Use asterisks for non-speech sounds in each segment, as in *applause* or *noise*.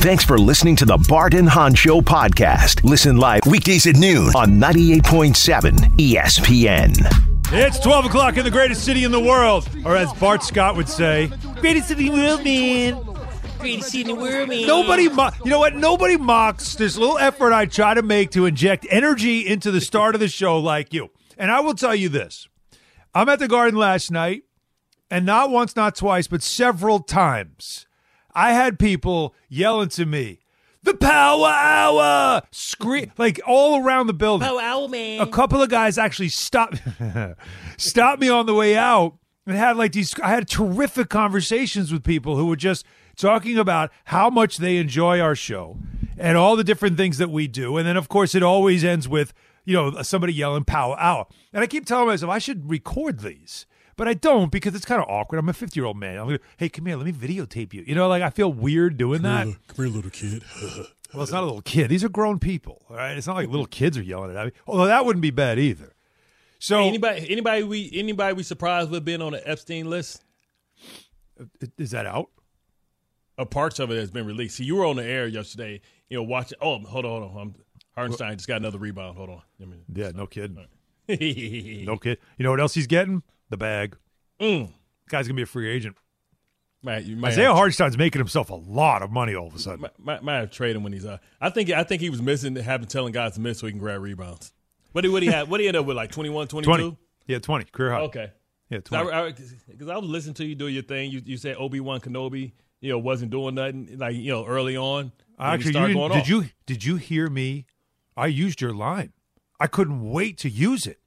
Thanks for listening to the Bart and Hahn Show podcast. Listen live weekdays at noon on 98.7 ESPN. It's 12 o'clock in the greatest city in the world, or as Bart Scott would say, greatest city in the world, man. Greatest city in the world, man. Nobody, mo- you know what? Nobody mocks this little effort I try to make to inject energy into the start of the show like you. And I will tell you this I'm at the Garden last night, and not once, not twice, but several times, I had people yelling to me, the power hour, scream like all around the building. Power hour, man. A couple of guys actually stopped *laughs* stopped me on the way out and had like these I had terrific conversations with people who were just talking about how much they enjoy our show and all the different things that we do. And then of course it always ends with, you know, somebody yelling power hour. And I keep telling myself I should record these. But I don't because it's kind of awkward. I'm a 50 year old man. I'm like, hey, come here, let me videotape you. You know, like I feel weird doing that. Come here, little kid. *laughs* Well, it's not a little kid. These are grown people, all right? It's not like little kids are yelling at me. Although that wouldn't be bad either. So anybody, anybody we, anybody we surprised with being on the Epstein list? Uh, is that out? Or parts of it has been released. So you were on the air yesterday. You know, watching. Oh, hold on, hold on. I'm, Hartenstein just got another rebound. Hold on. Let me- Yeah, no kidding. no. *laughs* No kid. You know what else he's getting? The bag. Mm. Guy's gonna be a free agent. Might, you might Isaiah have, Hartenstein's making himself a lot of money all of a sudden. might, might, might have traded him when he's uh. I think I think he was missing having telling guys to miss so he can grab rebounds. What did what he had? What he end up with like 21, 22? Twenty. Yeah, twenty. Career high. Okay. Yeah, twenty. Because I, was listening to you do your thing. You, you said Obi Wan Kenobi, you know, wasn't doing nothing like you know early on. Actually, you going did off. you did you hear me? I used your line. I couldn't wait to use it.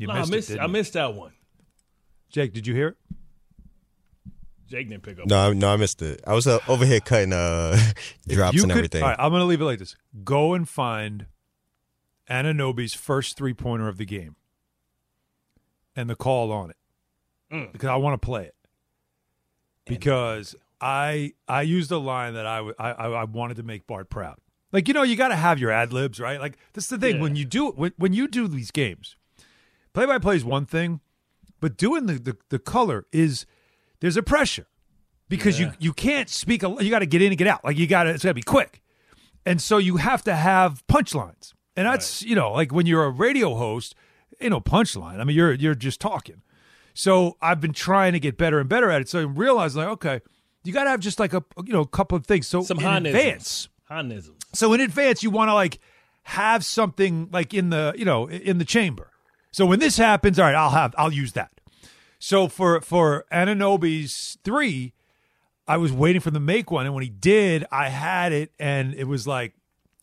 You No, I missed, missed. it. I didn't you? missed that one. Jake, did you hear it? Jake didn't pick up. No, I- no, I missed it. I was uh, over here cutting uh, *laughs* drops you and could- everything. All right, I'm going to leave it like this. Go and find Anunoby's first three pointer of the game and the call on it Mm. because I want to play it because I I used a line that I, w- I I I wanted to make Bart proud. Like you know, you got to have your ad libs, right? Like that's the thing Yeah. when you do when, when you do these games, play by play is one thing, but doing the, the the color is there's a pressure because you you can't speak. A, you got to get in and get out. Like you got to it's got to be quick, and so you have to have punchlines. And that's you know like when you're a radio host, ain't no punchline. I mean you're you're just talking. So I've been trying to get better and better at it. So I realized like okay, you got to have just like a you know a couple of things. So Some in advance. So in advance, you want to like have something like in the you know in the chamber. So when this happens, all right, I'll have I'll use that. So for for Anunoby's three, I was waiting for the make one, and when he did, I had it, and it was like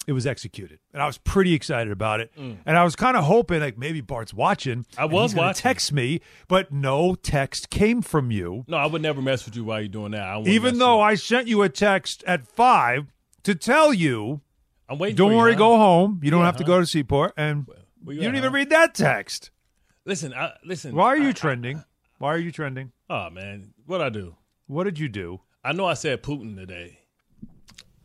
it was executed, and I was pretty excited about it. And I was kind of hoping like maybe Bart's watching. Mm. I was watching. Text me, but no text came from you. No, I would never mess with you while you're doing that. I Even though I sent you a text at five to tell you. I'm waiting. don't worry, you, go home. You don't Yeah, have to huh? go to Seaport, and where you you didn't even read that text. Listen, I, listen. Why are you I- trending? Why are you trending? Oh man, what I do? What did you do? I know I said Putin today.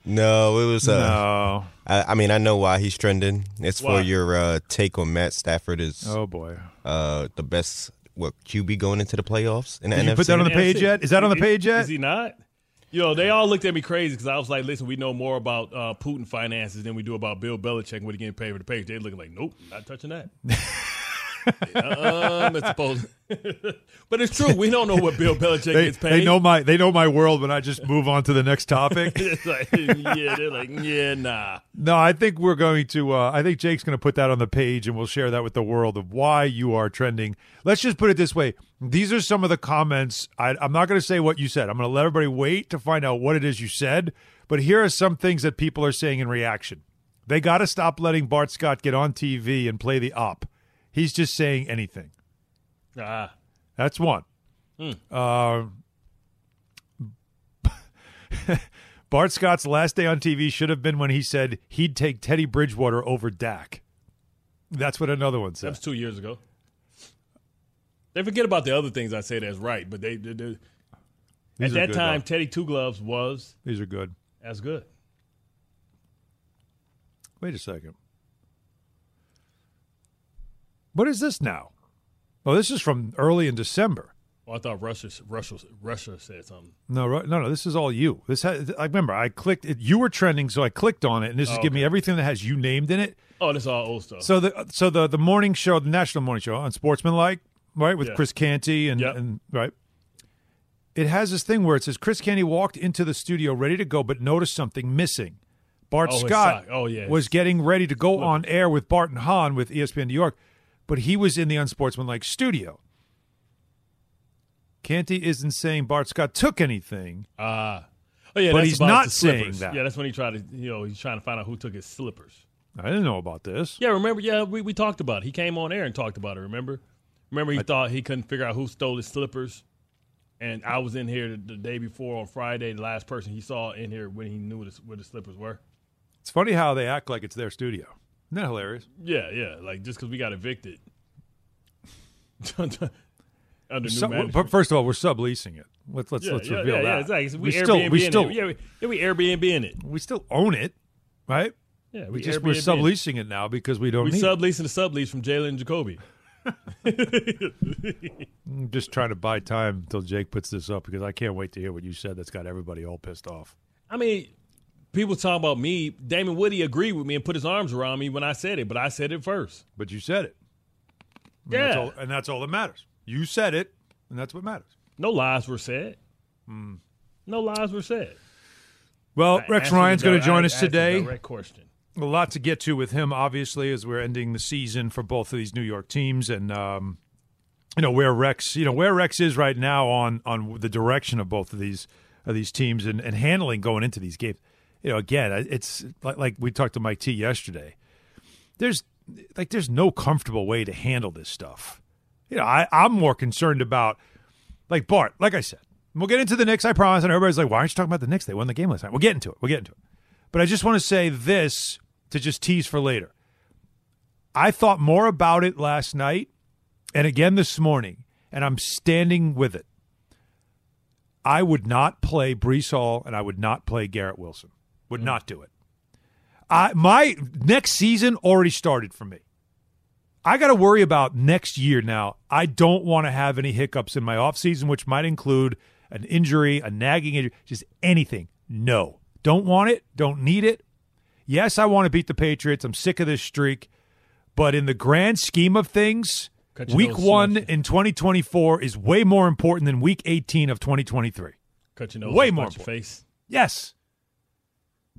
no, it was. Uh, no. I, I mean, I know why he's trending. It's Why? for your uh, take on Matt Stafford is Oh boy. uh, the best what QB going into the playoffs in the Did NFC. you put that on the page yet? Is that on the page yet? Is he not? You know, they all looked at me crazy because I was like, "Listen, we know more about uh, Putin finances than we do about Bill Belichick and what he getting paid for the page." They're looking like, "Nope, not touching that." uh, it's supposed, but it's true. We don't know what Bill Belichick They, gets paid. they know my they know my world when I just move on to the next topic. *laughs* It's like, yeah, they're like, yeah, nah. no, I think we're going to. Uh, I think Jake's going to put that on the page, and we'll share that with the world of why you are trending. Let's just put it this way: these are some of the comments. I, I'm not going to say what you said. I'm going to let everybody wait to find out what it is you said. But here are some things that people are saying in reaction. They got to stop letting Bart Scott get on TV and play the op. He's just saying anything. Ah, That's one. Uh, *laughs* Bart Scott's last day on TV should have been when he said he'd take Teddy Bridgewater over Dak. That's what another one that said. was two years ago. They forget about the other things I say that's right, but they, they, they- at that good, time, though. Teddy Two Gloves was These are good. as good. Wait a second. What is this now? Oh, this is from early in December. Oh, I thought Russia, Russia, Russia said something. No, no, no. This is all you. This has, I remember I clicked it. You were trending, so I clicked on it, and this is Oh, giving me everything that has you named in it. Oh, this is all old stuff. So the so the the morning show, the national morning show on Sportsmanlike, right, with Yeah. Chris Canty and Yep. and right. It has this thing where it says Chris Canty walked into the studio ready to go, but noticed something missing. Bart Oh, Scott. Oh, yeah. was getting ready to go on air with Bart and Hahn with ESPN New York, but he was in the unsportsmanlike studio. Canty isn't saying Bart Scott took anything. Ah. oh yeah, But that's he's not saying that. Yeah, that's when he tried to, you know, he's trying to find out who took his slippers. I didn't know about this. Yeah, remember? Yeah, we, we talked about it. He came on air and talked about it. Remember? Remember, he thought he couldn't figure out who stole his slippers, and I was in here the, the day before on Friday. The last person he saw in here when he knew the, where the slippers were. It's funny how they act like it's their studio. Isn't that hilarious? Yeah, yeah. Like just because we got evicted *laughs* under new management. but first of all, we're subleasing it. Let's let's yeah, let's yeah, reveal yeah, that. yeah, exactly. So we, we still we still it. Yeah, we, yeah, we Airbnb in it. we still own it, right? Yeah, We just we're Airbnb it. subleasing it now because we don't We need. it. subleasing the sublease from Jalen Jacoby. I'm just trying to buy time until Jake puts this up because I can't wait to hear what you said. That's got everybody all pissed off. I mean, people talk about me. Damien Woody agreed with me and put his arms around me when I said it, but I said it first. But you said it. And that's Yeah. all, and that's all that matters. You said it, and that's what matters. No lies were said. Hmm. No lies were said. Well, Rex Ryan's going to join us answer the today. Direct question. A lot to get to with him, obviously, as we're ending the season for both of these New York teams, and um, you know where Rex, you know where Rex is right now on on the direction of both of these of these teams and, and handling going into these games. You know, again, it's like, like we talked to Mike T yesterday. There's like there's no comfortable way to handle this stuff. You know, I, I'm more concerned about like Bart. Like I said, we'll get into the Knicks. I promise. And everybody's like, "Why aren't you talking about the Knicks? They won the game last night." We'll get into it. We'll get into it. But I just want to say this to just tease for later. I thought more about it last night and again this morning, and I'm standing with it. I would not play Breece Hall and I would not play Garrett Wilson. Would mm. not do it. I my next season already started for me. I got to worry about next year now. I don't want to have any hiccups in my offseason, which might include an injury, a nagging injury, just anything. No. Don't want it. Don't need it. Yes, I want to beat the Patriots. I'm sick of this streak. But in the grand scheme of things, Cut week one in 2024 is way more important than week 18 of 2023. Cut your nose. Way more your face. Yes.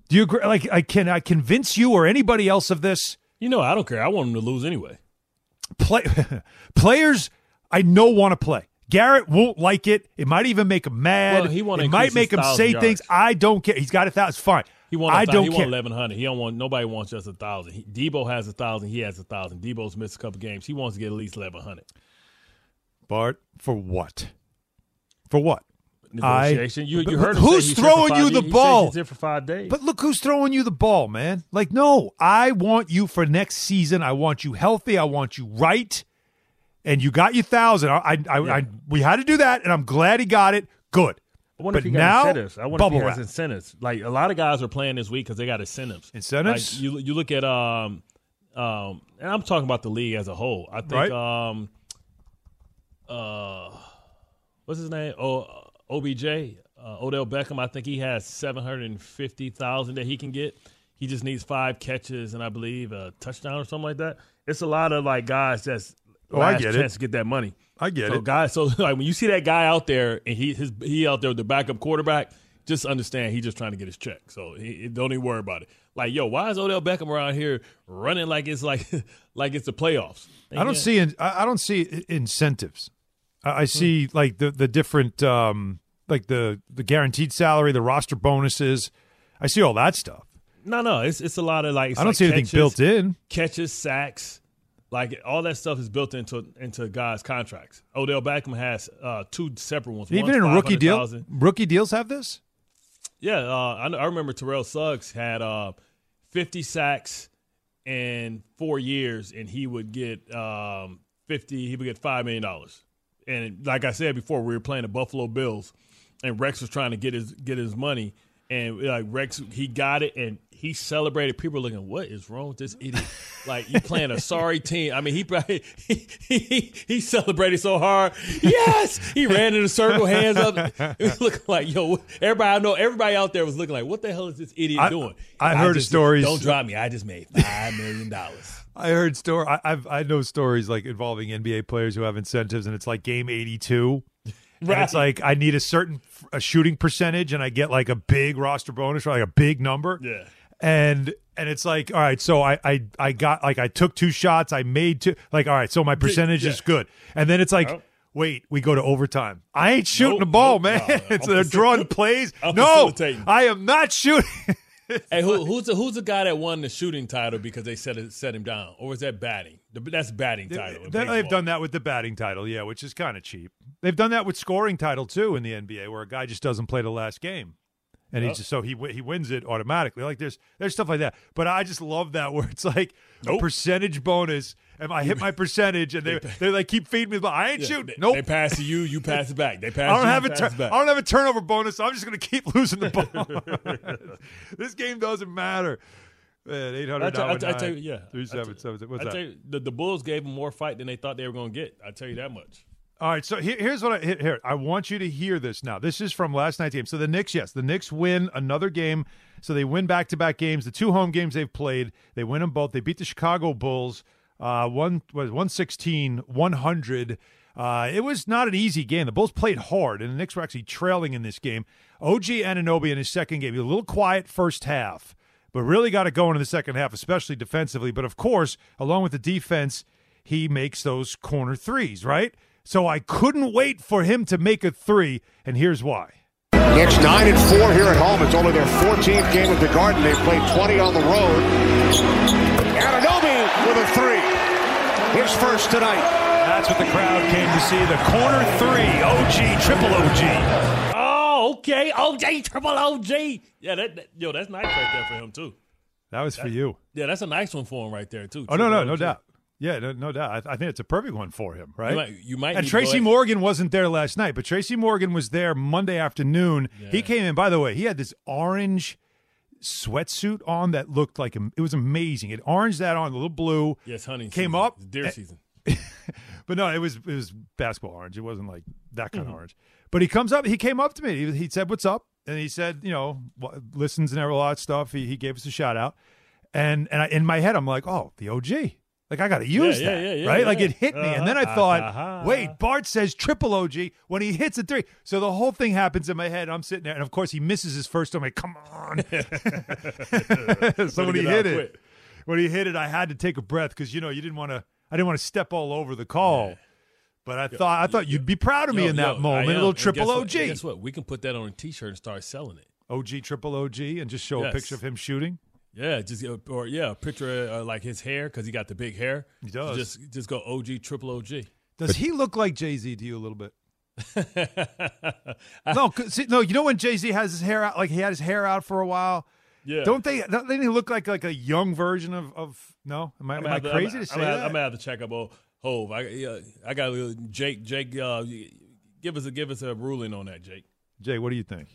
Do you agree? Like, I can I convince you or anybody else of this? You know, I don't care. I want them to lose anyway. Play, *laughs* players I know want to play. Garrett won't like it. It might even make him mad. Well, he it might make him say yards. things. I don't care. He's got a thousand. Fine. He want. I don't he care. eleven hundred. He don't want. Nobody wants just a thousand. He, Debo has a thousand. He has a thousand. Debo's missed a couple games. He wants to get at least eleven hundred. Bart, for what? For what? I- Negotiation. you, you heard who's throwing you the he ball? He's here for five days. But look who's throwing you the ball, man. Like, no, I want you for next season. I want you healthy. I want you right. And you got your thousand. I, I, I, I we had to do that, and I'm glad he got it. Good. I wonder but if he got now, incentives. I wonder if he has wrap. incentives. Like a lot of guys are playing this week because they got incentives. Incentives? Like, you you look at um um and I'm talking about the league as a whole. I think Right. um uh what's his name? Oh OBJ uh, Odell Beckham. I think he has seven hundred and fifty thousand that he can get. He just needs five catches and I believe a touchdown or something like that. It's a lot of like guys that's Oh, I last get it. chance to get that money. I get So it. guys, so *laughs* like when you see that guy out there and he his he out there with the backup quarterback, just understand he's just trying to get his check. So he, don't even worry about it. Like yo, why is Odell Beckham around here running like it's like *laughs* like it's the playoffs? I don't Yeah. see. In, I don't see incentives. I, Hmm. I see like the the different, um, like the the guaranteed salary, the roster bonuses. I see all that stuff. No, no, it's it's a lot of like I don't like see anything catches, built in. catches, sacks. Like all that stuff is built into into guys' contracts. Odell Beckham has uh, two separate ones. Even in a rookie deal, 500,000. rookie deals have this. Yeah, uh, I, I remember Terrell Suggs had uh, 50 sacks in four years, and he would get um, 50. He would get five million dollars. And like I said before, we were playing the Buffalo Bills, and Rex was trying to get his get his money, and like Rex, he got it, and he celebrated. People were looking, what is wrong with this idiot? like you playing a sorry team. I mean, he *laughs* he, he, he celebrated so hard. Yes, he ran in a circle, hands up. *laughs* It was looking like yo. Everybody I know, everybody out there was looking like, what the hell is this idiot I- doing? I heard just- stories- Don't drop me. I just made five million dollars. I heard story. I, I've I know stories like involving NBA players who have incentives, and it's like game eighty-two. And it's like I need a certain a shooting percentage, and I get like a big roster bonus or like a big number. Yeah. And and it's like, all right, so I I I got like I took two shots, I made two. Like, all right, so my percentage is good. And then it's like. Yep. Wait, we go to overtime. I ain't shooting Nope, the ball, nope, man. no. it's I'm they're facil- drawing plays. I'm no. I am not shooting. *laughs* Hey, who, who's the who's the guy that won the shooting title because they set it, set him down, or was that batting? That's batting title. in they've done that with the batting title, yeah, which is kind of cheap. They've done that with scoring title too in the NBA, where a guy just doesn't play the last game, and he just so he he wins it automatically. Like there's there's stuff like that, but I just love that where it's like a Nope. percentage bonus, and I hit my *laughs* percentage, and they they like keep feeding me but. I ain't Yeah, shooting. They, nope. They pass to you, you pass it back. They *laughs* pass. I don't you, have a tur-. I don't have a turnover bonus. So I'm just going to keep *laughs* losing the ball. this game doesn't matter. Man, eight I tell, I I tell you, yeah. three I seven seven. What's I that? tell you, the, the Bulls gave them more fight than they thought they were going to get. I tell you that much. All right, so here, here's what I here, here. I want you to hear this now. This is from last night's game. So the Knicks, yes, the Knicks win another game. So they win back to back games. The two home games they've played, they win them both. They beat the Chicago Bulls. Uh, one was 116, 100. Uh, it was not an easy game. The Bulls played hard, and the Knicks were actually trailing in this game. OG Anunoby in his second game, a little quiet first half, but really got it going in the second half, especially defensively. But of course, along with the defense, he makes those corner threes, right? So I couldn't wait for him to make a three, and here's why. Knicks 9 and 4 here at home. It's only their 14th game at the Garden. They've played 20 on the road. Anunoby with a three. His first tonight. That's what the crowd came to see. The corner three, OG, triple OG. Oh, okay. OJ, triple OG. Yeah, that, that- yo, that's nice right there for him too. That was for you. Yeah, that's a nice one for him right there too. Oh no, no, Triple no doubt. Yeah, no, no doubt. I, I think it's a perfect one for him, right? You might, you might and need to go Tracy Morgan wasn't there last night, but Tracy Morgan was there Monday afternoon. He came in. By the way, he had this orange sweatsuit on that looked like it was amazing. It orange that on, a little blue. Yes, honey. Came season. up, It's deer season. *laughs* But no, it was it was basketball orange. It wasn't like that kind Mm-hmm. of orange. But he comes up. He came up to me. He, he said, "What's up?" And he said, "You know, listens and a lot of stuff." He, he gave us a shout out, and and I, in my head, I'm like, "Oh, the OG." Like I got to use yeah, that, yeah, yeah, right? Like it hit me, and then I Uh-huh, thought, uh-huh. "Wait, Bart says triple OG when he hits a three. So the whole thing happens in my head. I'm sitting there, and of course, he misses his first. I'm like, "Come on!" *laughs* *laughs* so when he hit it, quick. when he hit it, I had to take a breath because you know you didn't want to. I didn't want to step all over the call. But I thought I thought you'd be proud of me Yo, in that yo, moment. A little triple guess OG, what? Guess what? We can put that on a T-shirt and start selling it. OG triple OG, and just show a picture of him shooting. Yeah, just uh, or yeah, picture uh, like his hair because he got the big hair. He does. Just just go OG triple OG. Does he look like Jay Z to you a little bit? *laughs* no, 'cause- see, no. You know when Jay Z has his hair out, like he had his hair out for a while. Yeah. Don't they? Don't they look like like a young version of of? No, am I, am I to- crazy I'm, to say I'm, that? I'm gonna have to check up on Hov. I yeah, I got Jake. Jake, uh, give us a give us a ruling on that, Jake. Jay, what do you think?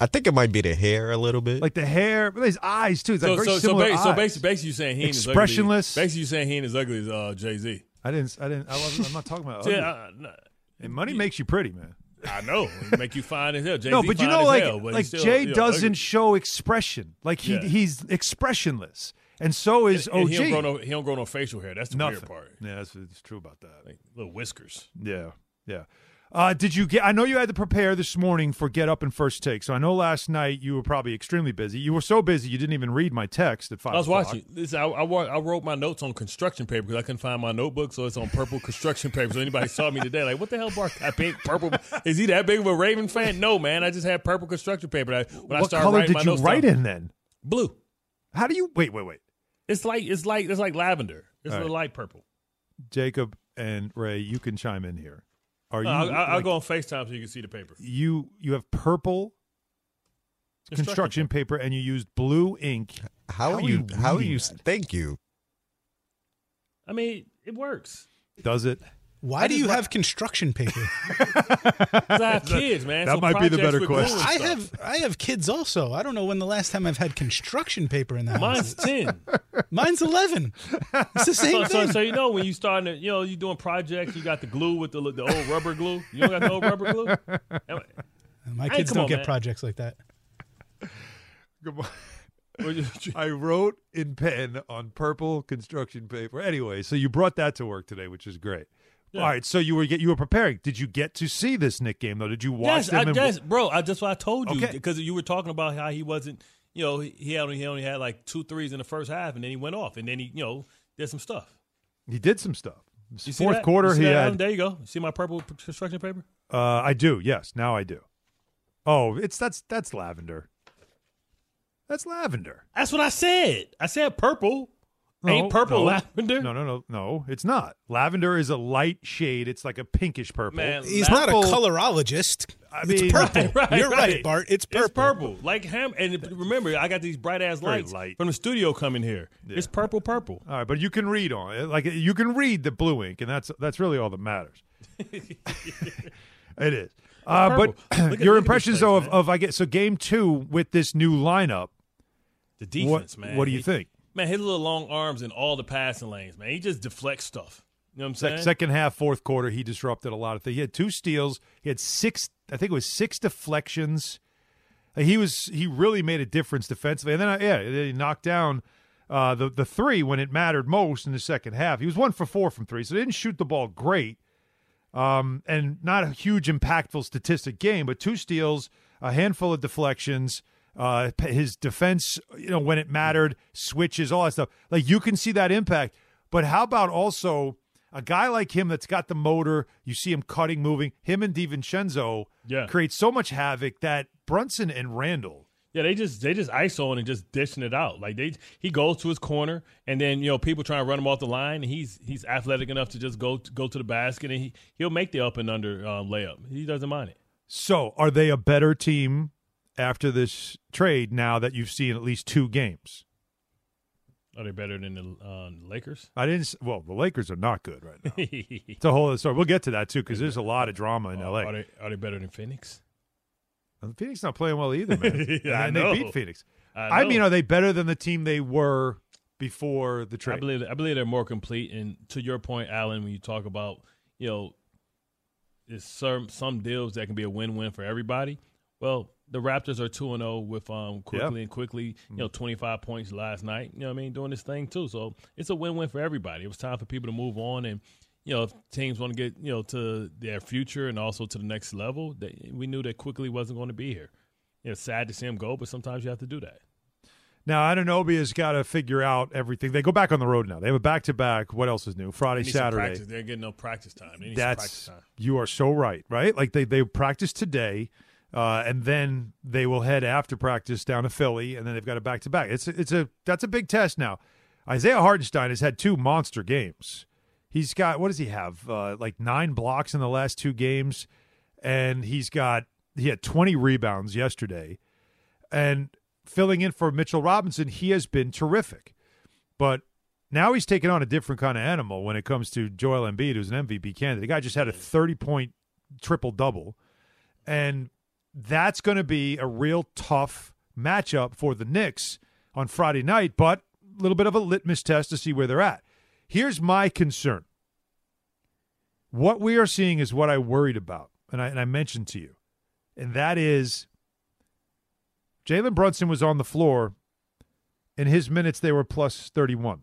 I think it might be the hair a little bit. Like the hair, but his eyes too. It's like So very so so, similar ba- so basically, basically, you saying he ain't as ugly- Expressionless. Basically, you saying he ain't as ugly as uh, Jay Z. I didn't. I didn't. I wasn't, I'm not talking about. *laughs* ugly. Yeah, I, no, And money makes you pretty, man. I know. It make you fine as hell. *laughs* Jay-Z No, but you know, like, hell, like still, Jay you know, doesn't ugly. show expression. Like he Yeah. he's expressionless, and so is And OG. he don't grow no he don't grow no facial hair. That's the Nothing. weird part. Yeah, that's it's true about that. Like little whiskers. Yeah, yeah. Uh, did you get? I know you had to prepare this morning for Get Up and First Take. So I know last night you were probably extremely busy. You were so busy you didn't even read my text at five. I was o'clock. watching. This, I, I, I wrote my notes on construction paper because I couldn't find my notebook, so it's on purple construction paper. So anybody saw me today, like, what the hell, Bart? I pink purple. Is he that big of a Raven fan? No, man. I just had purple construction paper. I, when I What started color writing did my you notes write down- in then? Blue. How do you? Wait, wait, wait. It's like it's like it's like lavender. It's All a right. light purple. Jacob and Ray, you can chime in here. Are uh, you? I'll, I'll, I'll like, go on Facetime so you can see the paper. You you have purple construction paper and you used blue ink. how, how are are you? you How are you? that? Thank you. I mean, it works. Does it? Why do you have construction paper? *laughs* I have *laughs* kids, man. that so might be the projects better with glue question. and I stuff. have I have kids also. I don't know when the last time I've had construction paper in the house. Mine's ten. *laughs* Mine's eleven. It's the same So, so, thing. so you know when you starting to, you know, you doing projects, you got the glue with the the old rubber glue. You don't got the old rubber glue. My Hey, kids come don't on, get man. projects like that. Good Goodbye. I wrote in pen on purple construction paper. Anyway, so you brought that to work today, which is great. All right, so you were get you were preparing. Did you get to see this Knick game though? Did you watch yes, them? I, yes, bro. I, that's what I told you Okay. because you were talking about how he wasn't. You know, he he only he only had like two threes in the first half, and then he went off, and then he you know did some stuff. He did some stuff. You Fourth quarter, You see he that, had. There you go. See my purple construction paper. Uh, I do. Yes, now I do. Oh, it's that's that's lavender. That's lavender. That's what I said. I said purple. No, Ain't purple no. lavender? No, no, no, no. It's not. Lavender is a light shade. It's like a pinkish purple. Man, He's not a Purple- colorologist. I it's purple. Right, *laughs* right, You're right, right. Bart. It's purple. It's purple, like ham. And remember, I got these bright ass Very lights light. from the studio coming here. It's purple, purple. All right, but you can read on it. Like you can read the blue ink, and that's that's really all that matters. *laughs* it is. Uh, Purple. but Look at- your look at *clears throat* this impressions place, though of, man. of I guess so game two with this new lineup. The defense, what man. what do you He- think? Man, his little long arms in all the passing lanes, man. He just deflects stuff. You know what I'm saying? second half, fourth quarter, he disrupted a lot of things. He had two steals. He had six. I think it was six deflections. Uh, He was he really made a difference defensively. And then yeah, then he knocked down uh, the the three when it mattered most in the second half. He was one for four from three, so he didn't shoot the ball great. Um, and not a huge impactful statistic game, but two steals, a handful of deflections. Uh, his defense, you know, when it mattered, switches, all that stuff. Like you can see that impact. But how about also a guy like him that's got the motor? You see him cutting, moving. Him and DiVincenzo Yeah. create so much havoc that Brunson and Randle. Yeah, they just they just iso and just dishing it out. Like they he goes to his corner and then you know people trying to run him off the line and he's he's athletic enough to just go go to the basket and he he'll make the up and under um, layup. He doesn't mind it. So, are they a better team after this trade now that you've seen at least two games? Are they better than the uh, Lakers? I didn't. Well, the Lakers are not good right now. *laughs* it's a whole other story. We'll get to that too because there's a lot of drama in LA. Are they are they better than Phoenix? And Phoenix not playing well either, man. *laughs* I and know. they beat Phoenix. I I, mean, are they better than the team they were before the trade? I believe I believe they're more complete. And to your point, Alan, when you talk about you know, there's some some deals that can be a win win for everybody. Well, the Raptors are two and zero with um Quickley and Quickley. You know, twenty five points last night. You know, what I mean, doing this thing too. So it's a win win for everybody. It was time for people to move on and. You know, if teams want to get you know to their future and also to the next level, they, we knew that Quickley wasn't going to be here. You know, sad to see him go, but sometimes you have to do that. now, Anunoby's got to figure out everything. They go back on the road now. They have a back to back. What else is new? Friday, Saturday. They're getting no practice time. Some practice That's time. you are so right, right? Like they they practice today, uh, and then they will head after practice down to Philly, and then they've got a back to back. It's it's a that's a big test now. Isaiah Hartenstein has had two monster games. He's got what does he have? Uh, like nine blocks in the last two games, and he's got he had twenty rebounds yesterday, and filling in for Mitchell Robinson, he has been terrific. But now he's taking on a different kind of animal when it comes to Joel Embiid, who's an MVP candidate. The guy just had a 30 point triple double. And that's going to be a real tough matchup for the Knicks on Friday night, but a little bit of a litmus test to see where they're at. Here's my concern. What we are seeing is what I worried about, and I, and I mentioned to you, and that is Jalen Brunson was on the floor. In his minutes, they were plus 31.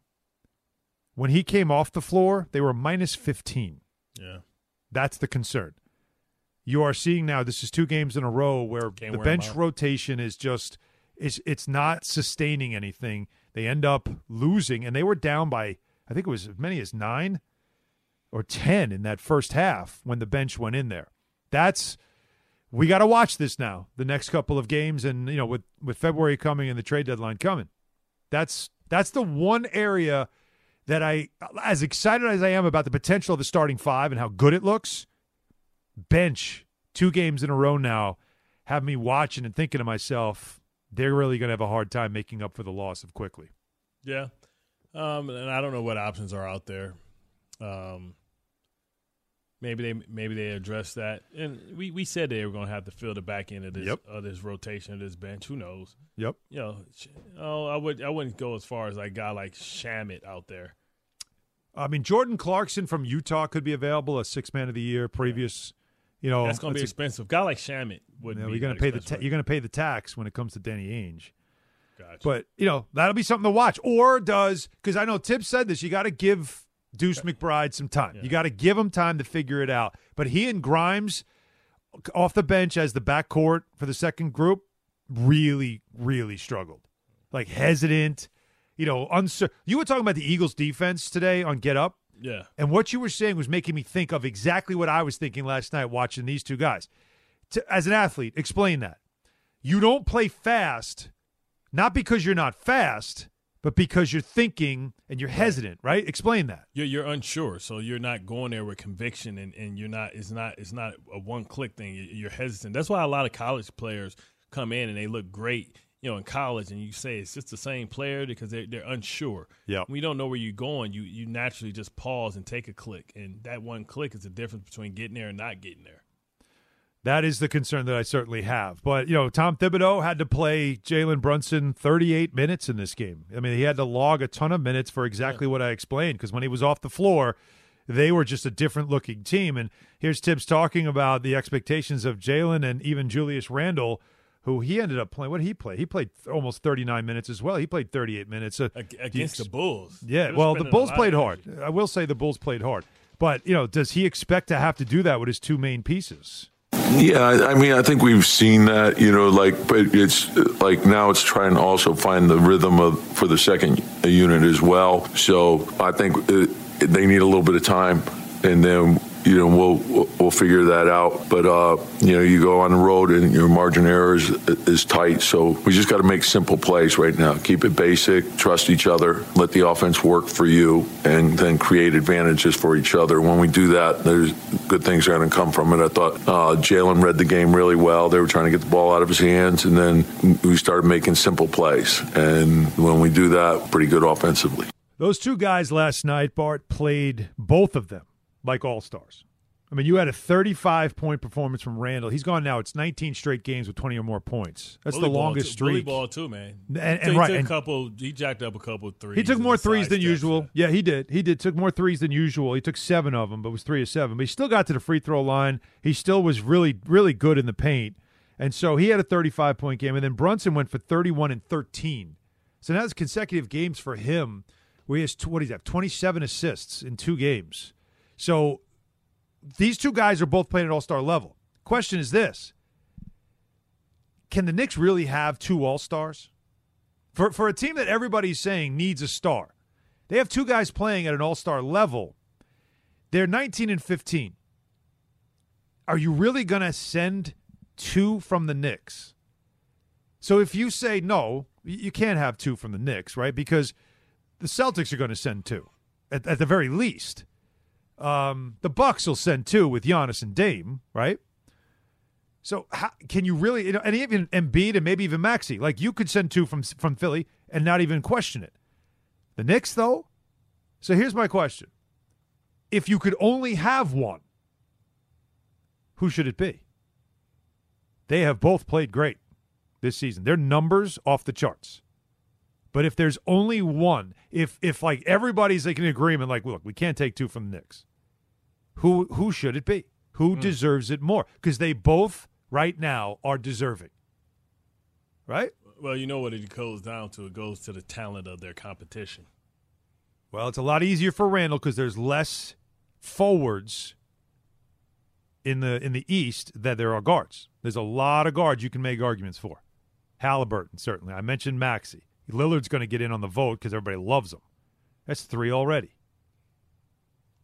When he came off the floor, they were minus 15. Yeah. That's the concern. You are seeing now. This is two games in a row where Can't the bench rotation is just it's it's not sustaining anything. They end up losing, and they were down by I think it was as many as nine or ten in that first half when the bench went in there. That's we got to watch this now. The next couple of games, and you know, with with February coming and the trade deadline coming, that's that's the one area that I, as excited as I am about the potential of the starting five and how good it looks, bench two games in a row now have me watching and thinking to myself, they're really going to have a hard time making up for the loss of Quickley. Yeah. Um, and I don't know what options are out there. Um, Maybe they maybe they address that, and we, we said they were going to have to fill the back end of this Yep. of this rotation of this bench. Who knows? Yep. You know, oh, I would I wouldn't go as far as like a guy like Shamit out there. I mean, Jordan Clarkson from Utah could be available, a six man of the year previous. You know, That's going to be that's a- expensive. guy like Shamit would you know, be. you're going to pay the expensive. ta- you're going to pay the tax when it comes to Danny Ainge. Gotcha. But you know that'll be something to watch. Or does because I know Tip said this. You got to give Deuce McBride some time. You got to give him time to figure it out. But he and Grimes off the bench as the backcourt for the second group really, really struggled. Like hesitant, you know, uncer- You were talking about the Eagles' defense today on Get Up. Yeah, And what you were saying was making me think of exactly what I was thinking last night watching these two guys. To, as an athlete, explain that. You don't play fast, not because you're not fast, but because you're thinking and you're hesitant, right? Explain that. you're you're unsure, so you're not going there with conviction, and, and you're not. It's not. It's not a one click thing. You- You're hesitant. That's why a lot of college players come in and they look great. You know, in college, and you say it's just the same player because they're they're unsure. Yeah. You don't know where you're going, you you naturally just pause and take a click, and that one click is the difference between getting there and not getting there. That is the concern that I certainly have. But, you know, Tom Thibodeau had to play Jalen Brunson 38 minutes in this game. I mean, he had to log a ton of minutes for exactly what I explained because when he was off the floor, they were just a different looking team. And here's Thibs talking about the expectations of Jalen and even Julius Randle, who he ended up playing. What did he play? He played almost 39 minutes as well. He played 38 minutes. Uh, Ag- do you Against ex- the Bulls. yeah, well, the Bulls played hard. energy. I will say the Bulls played hard. But, you know, does he expect to have to do that with his two main pieces? Yeah, I I mean, I think we've seen that, you know, like, but it's like now it's trying to also find the rhythm of for the second unit as well. So I think uh, they need a little bit of time, and then you know we'll we'll- figure that out. But uh, you know, you go on the road and your margin error is, is tight, so we just got to make simple plays right now. Keep it basic, trust each other, let the offense work for you, and then create advantages for each other. When we do that, there's good things are going to come from it. I thought uh, Jalen read the game really well. They were trying to get the ball out of his hands, and then we started making simple plays. And when we do that, pretty good offensively. Those two guys last night, Bart, played both of them like all stars. I mean, you had a 35 point performance from Randle. He's gone now. It's 19 straight games with 20 or more points. That's Bully the longest streak. Bully ball too, man. And- So he right, took and- a couple. He jacked up a couple threes. He took more threes than usual. Yeah, he did. He did. Took more threes than usual. He took seven of them, but was three of seven. But he still got to the free throw line. He still was really, really good in the paint. And so he had a 35 point game. And then Brunson went for 31 and 13. So now it's consecutive games for him where he has, what does he have, 27 assists in two games. So these two guys are both playing at all star level. Question is this Can the Knicks really have two all stars? For, for a team that everybody's saying needs a star, they have two guys playing at an all star level. They're 19 and 15. Are you really going to send two from the Knicks? So if you say no, you can't have two from the Knicks, right? Because the Celtics are going to send two at, at the very least. Um, the Bucks will send two with Giannis and Dame, right? So how, can you really, you know, and even Embiid and maybe even Maxey, like you could send two from from Philly and not even question it. The Knicks, though. So here's my question: If you could only have one, who should it be? They have both played great this season. Their numbers off the charts. But if there's only one, if if like everybody's like in agreement, like look, we can't take two from the Knicks. Who who should it be? Who hmm. deserves it more? Because they both right now are deserving. Right? Well, you know what it goes down to. It goes to the talent of their competition. Well, it's a lot easier for Randle because there's less forwards in the in the East that there are guards. There's a lot of guards you can make arguments for. Halliburton certainly. I mentioned Maxey. Lillard's going to get in on the vote because everybody loves him. That's three already.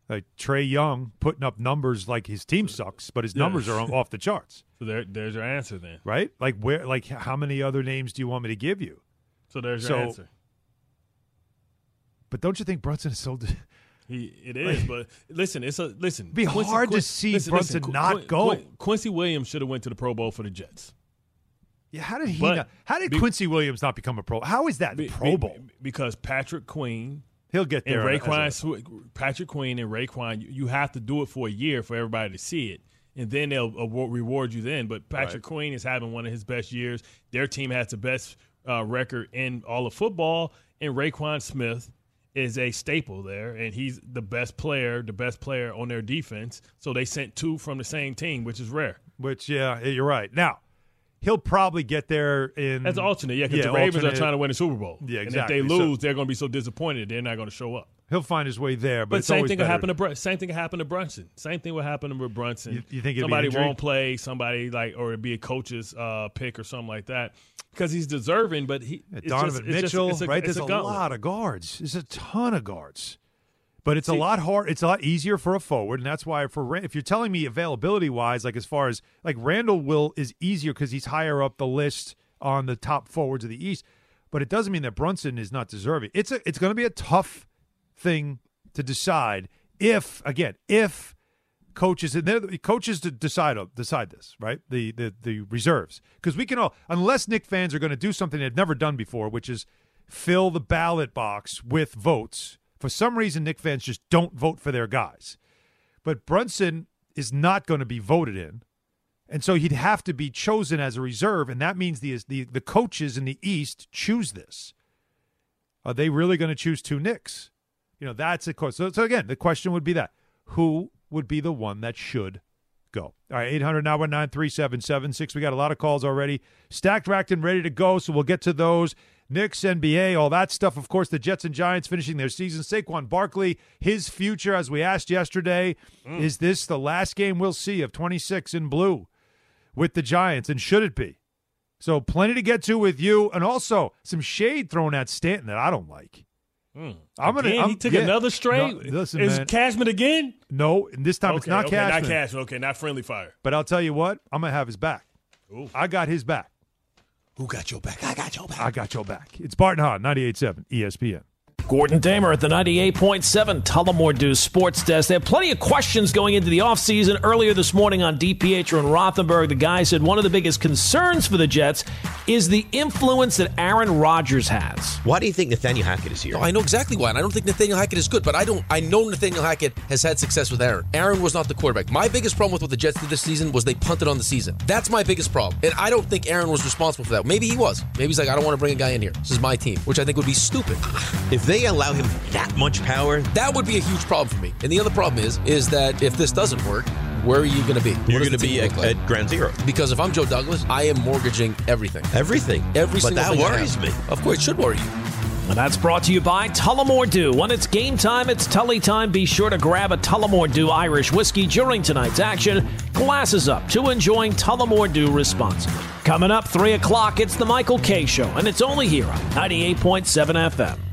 Like Trae Young putting up numbers like his team sucks, but his numbers are off the charts, *laughs* So there, there's your answer then. right? Like where, like how many other names do you want me to give you? So there's your So- answer. But don't you think Brunson is so? *laughs* He, it is, but listen, it's a listen. be hard to see Brunson Qu- not Qu- go. Qu- Quincy Williams should have went to the Pro Bowl for the Jets. Yeah, how did he? But not, how did be- Quincy Williams not become a pro? How is that Be- Pro be- Bowl? because Patrick Queen He'll get And there. as a- Patrick Queen, and Roquan, you, you have to do it for a year for everybody to see it, and then they'll award, reward you. Then, but Patrick Queen is having one of his best years. Their team has the best uh, record in all of football, and Roquan Smith is a staple there, and he's the best player, the best player on their defense. So they sent two from the same team, which is rare. Which, yeah, you're right. Now, he'll probably get there in As an alternate, yeah, because Yeah, the Ravens alternate. are trying to win the Super Bowl. Yeah, exactly. And if they So- lose, they're going to be so disappointed they're not going to show up. He'll find his way there, but, But same thing will better. happen to Brun- same thing will happen to Brunson. Same thing will happen with Brunson. You- you think it'd be somebody won't play? Somebody like or it'd be a coach's uh, pick or something like that because he's deserving. But he Yeah, it's Donovan just, it's just- Mitchell, it's a, right? There's a, gauntlet. lot of guards. There's a ton of guards, but it's a lot hard. It's a lot easier for a forward, and that's why for if you're telling me availability wise, like as far as like Randle will is easier because he's higher up the list on the top forwards of the East, but it doesn't mean that Brunson is not deserving. It's a it's going to be a tough thing to decide if again if coaches and they're the coaches to decide decide this right the the the reserves because we can all unless Knick fans are going to do something they've never done before which is fill the ballot box with votes for some reason Knick fans just don't vote for their guys but Brunson is not going to be voted in and so he'd have to be chosen as a reserve and that means the the, the coaches in the East choose this are they really going to choose two Knicks you know, that's of course. So, so again, the question would be that who would be the one that should go? All right, 800 919 3776. We got a lot of calls already. Stacked, racked, and ready to go. So we'll get to those. Knicks, NBA, all that stuff. Of course, the Jets and Giants finishing their season. Saquon Barkley, his future, as we asked yesterday, mm. is this the last game we'll see of 26 in blue with the Giants? And should it be? So plenty to get to with you, and also some shade thrown at Stanton that I don't like. Hmm. I'm gonna. Again, I'm- he took yeah. another straight. No, listen, is man. Cashman again? No, and this time it's not okay, Cashman. Not Cashman. Okay, not friendly fire. But I'll tell you what, I'm gonna have his back. I got his back. Who got your back? I got your back. I got your back. It's Bart and Hahn, 98.7 ESPN. Gordon Damer at the 98.7 Tullamore Dew Sports Desk. They have plenty of questions going into the offseason. Earlier this morning on DPH and Rothenberg, the guy said one of the biggest concerns for the Jets is the influence that Aaron Rodgers has. Why do you think Nathaniel Hackett is here? No, I know exactly why, and I don't think Nathaniel Hackett is good, but I don't. I know Nathaniel Hackett has had success with Aaron. Aaron was not the quarterback. My biggest problem with what the Jets did this season was they punted on the season. That's my biggest problem, and I don't think Aaron was responsible for that. Maybe he was. Maybe he's like, I don't want to bring a guy in here. This is my team, which I think would be stupid. If they allow him that much power, That would be a huge problem for me. And the other problem is, is that if this doesn't work, where are you going to be? What you're going to be at, look like? at ground zero. Because if I'm Joe Douglas, I am mortgaging everything. Everything. Every but single that thing I worries me. Of course, it should worry you. And that's brought to you by Tullamore Dew. When it's game time, it's Tully time. Be sure to grab a Tullamore Dew Irish whiskey during tonight's action. Glasses up to enjoying Tullamore Dew responsibly. Coming up, 3 o'clock, it's the Michael Kay Show, and it's only here on 98.7 FM.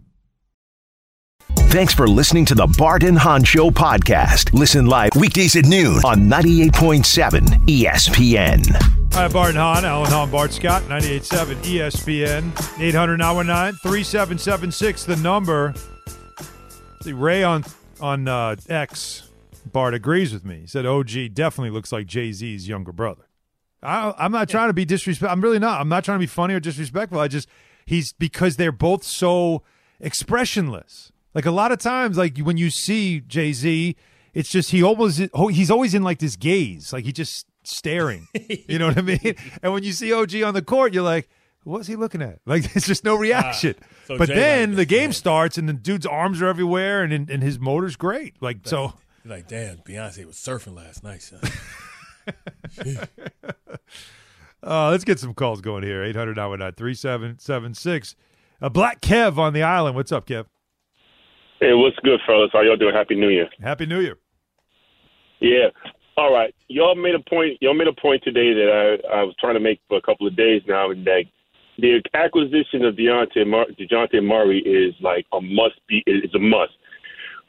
Thanks for listening to the Bart and Hahn Show podcast. Listen live weekdays at noon on 98.7 ESPN. Hi, Bart and Hahn, Alan Hahn, Bart Scott, 98.7 ESPN, 800 919 3776, the number. See, Ray on, on uh, X, Bart agrees with me. He said OG definitely looks like Jay Z's younger brother. I, I'm not trying to be disrespectful. I'm really not. I'm not trying to be funny or disrespectful. I just, he's because they're both so expressionless. Like a lot of times, like when you see Jay Z, it's just he almost he's always in like this gaze, like he just staring. *laughs* you know what I mean? And when you see OG on the court, you're like, what's he looking at? Like *laughs* it's just no reaction. Uh, so but Jay then the game starts, and the dude's arms are everywhere, and and his motor's great. Like so, like, damn, Beyonce was surfing last night, son. *laughs* uh, let's get some calls going here. 800 3776 A Black Kev on the island. What's up, Kev? Hey, what's good, fellas? How y'all doing? Happy New Year. Happy New Year. Yeah. All right. Y'all made a point. Y'all made a point today that I, I was trying to make for a couple of days now, and that the acquisition of Deontay Mar- Dejounte Murray is like a must be. It's a must.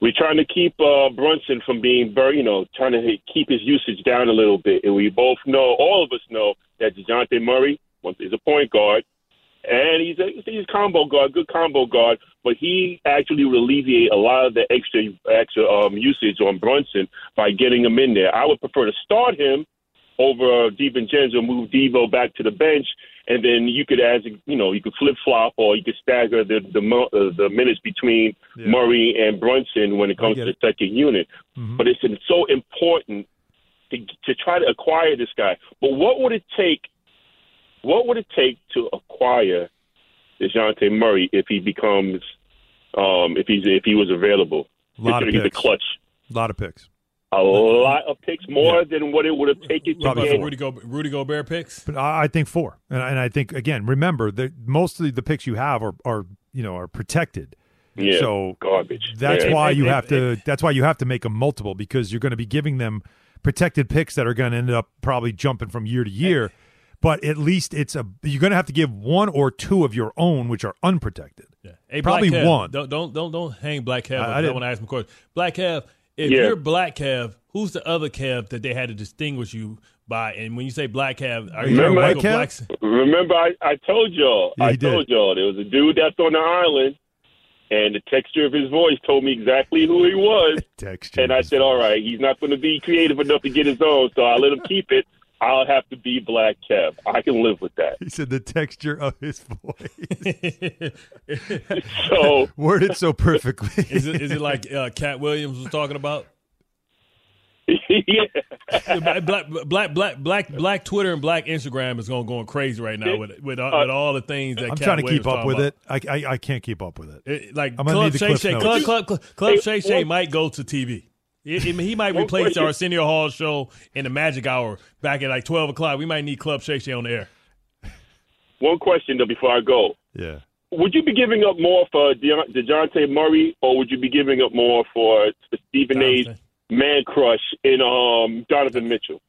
We're trying to keep uh, Brunson from being, bur- you know, trying to keep his usage down a little bit, and we both know, all of us know, that Dejounte Murray is a point guard and he's a he's a combo guard, good combo guard. But he actually would alleviate a lot of the extra extra um, usage on Brunson by getting him in there. I would prefer to start him over DiVincenzo, move Devo back to the bench, and then you could, as you know, you could flip flop or you could stagger the the, uh, the minutes between yeah. Murray and Brunson when it comes to the second unit. Mm-hmm. But it's, it's so important to, to try to acquire this guy. But what would it take what would it take to acquire Dejounte Murray if he becomes um, if he's if he was available? A lot of picks. The clutch. A lot of picks. A lot of picks, more yeah. than what it would have taken to get Rudy, Go, Rudy Gobert picks. But I think four, and I, and I think again, remember that most of the picks you have are, are you know are protected. Yeah, so garbage. That's yeah. why you have to. That's why you have to make them multiple because you're going to be giving them protected picks that are going to end up probably jumping from year to year but at least it's a you're going to have to give one or two of your own which are unprotected. Yeah, hey, probably Black one. Don't don't don't don't hang Black Kev. I, I, I want to ask him a question. Black Kev, if yeah. you're Black Kev, who's the other Kev that they had to distinguish you by? And when you say Black Kev, are you remember, white Kev? Black? Remember, I, I told y'all. Yeah, I told did. y'all there was a dude that's on the island. And the texture of his voice told me exactly who he was. *laughs* texture and I said, all right, he's not going to be creative enough to get his own, so I let him keep it. I'll have to be Black Kev. I can live with that. He said the texture of his voice. *laughs* so *laughs* worded so perfectly. is it is it like uh, Katt Williams was talking about? yeah. Black, black, black, black, black Twitter and black Instagram is going going crazy right now with with, all, with all the things that I'm Cat trying to Williams keep up with about. it. I, I I can't keep up with it. it like I'm gonna Club Shay Shay, Club, Club, Club, Club Hey, Shay Shay might go to TV. He- he he might *laughs* replace question. Arsenio Hall show in the Magic Hour back at like twelve o'clock. We might need Club Shay Shay on the air. One question though before I go: Yeah. Would you be giving up more for De- Dejounte Murray, or would you be giving up more for Stephen A's man crush in um, Donovan Mitchell?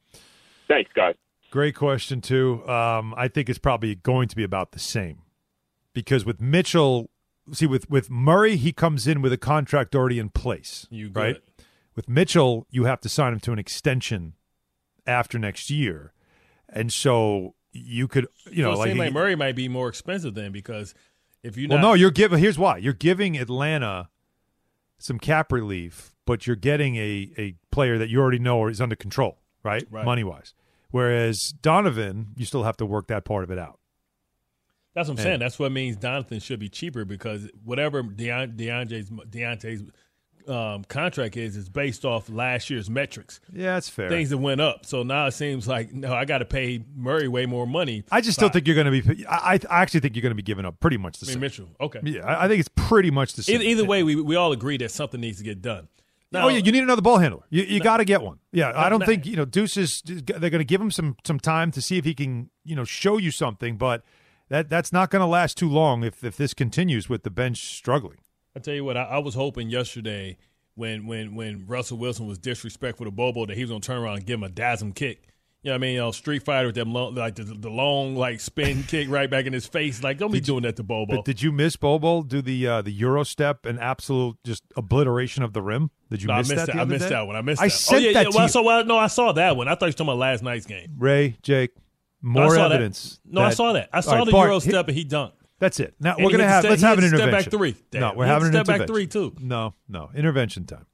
Thanks, guys. Great question too. Um, I think it's probably going to be about the same because with Mitchell, see with with Murray, he comes in with a contract already in place. You good. right? With Mitchell, you have to sign him to an extension after next year, and so you could, you know, so like, Murray might be more expensive then because if you well, no, you're giving. Here's why: you're giving Atlanta some cap relief, but you're getting a a player that you already know is under control, right? Right. Money wise. Whereas Donovan, you still have to work that part of it out. That's what I'm And- saying. That's what means Donovan should be cheaper because whatever Deontay's Deontay's um, contract is is based off last year's metrics. Yeah, that's fair. Things that went up, so now it seems like no, I got to pay Murray way more money. I just still think you're going to be. I, I actually think you're going to be giving up pretty much the I mean, same. Mitchell. Okay. Yeah, I I think it's pretty much the same. Either, either way, we we all agree that something needs to get done. Now, oh yeah, you need another ball handler. You, you got to get one. Yeah, I don't think you know Deuce is. They're going to give him some some time to see if he can you know show you something, but that that's not going to last too long if if this continues with the bench struggling. I tell you what, I, I was hoping yesterday when when when Russell Wilson was disrespectful to Bobo that he was gonna turn around and give him a dazzum kick. You know what I mean? You know, Street Fighter with them long, like the, the long like spin *laughs* kick right back in his face. Like, don't be doing that to Bobo. But did you miss Bobo do the uh, the Euro step and absolute just obliteration of the rim? Did you No, I miss missed that? that. I missed day? that one. I missed I that. sent oh, yeah, that yeah. to Well, I you. saw, well, no, I saw that one. I thought you were talking about last night's game. Ray, Jake, No, I more that. evidence. No, I saw that. I saw right, the Bart, Euro here- step and he dunked. That's it. Now And we're gonna have to let's step- have an to step back three. No, we're having an step back three, too. No, no intervention time.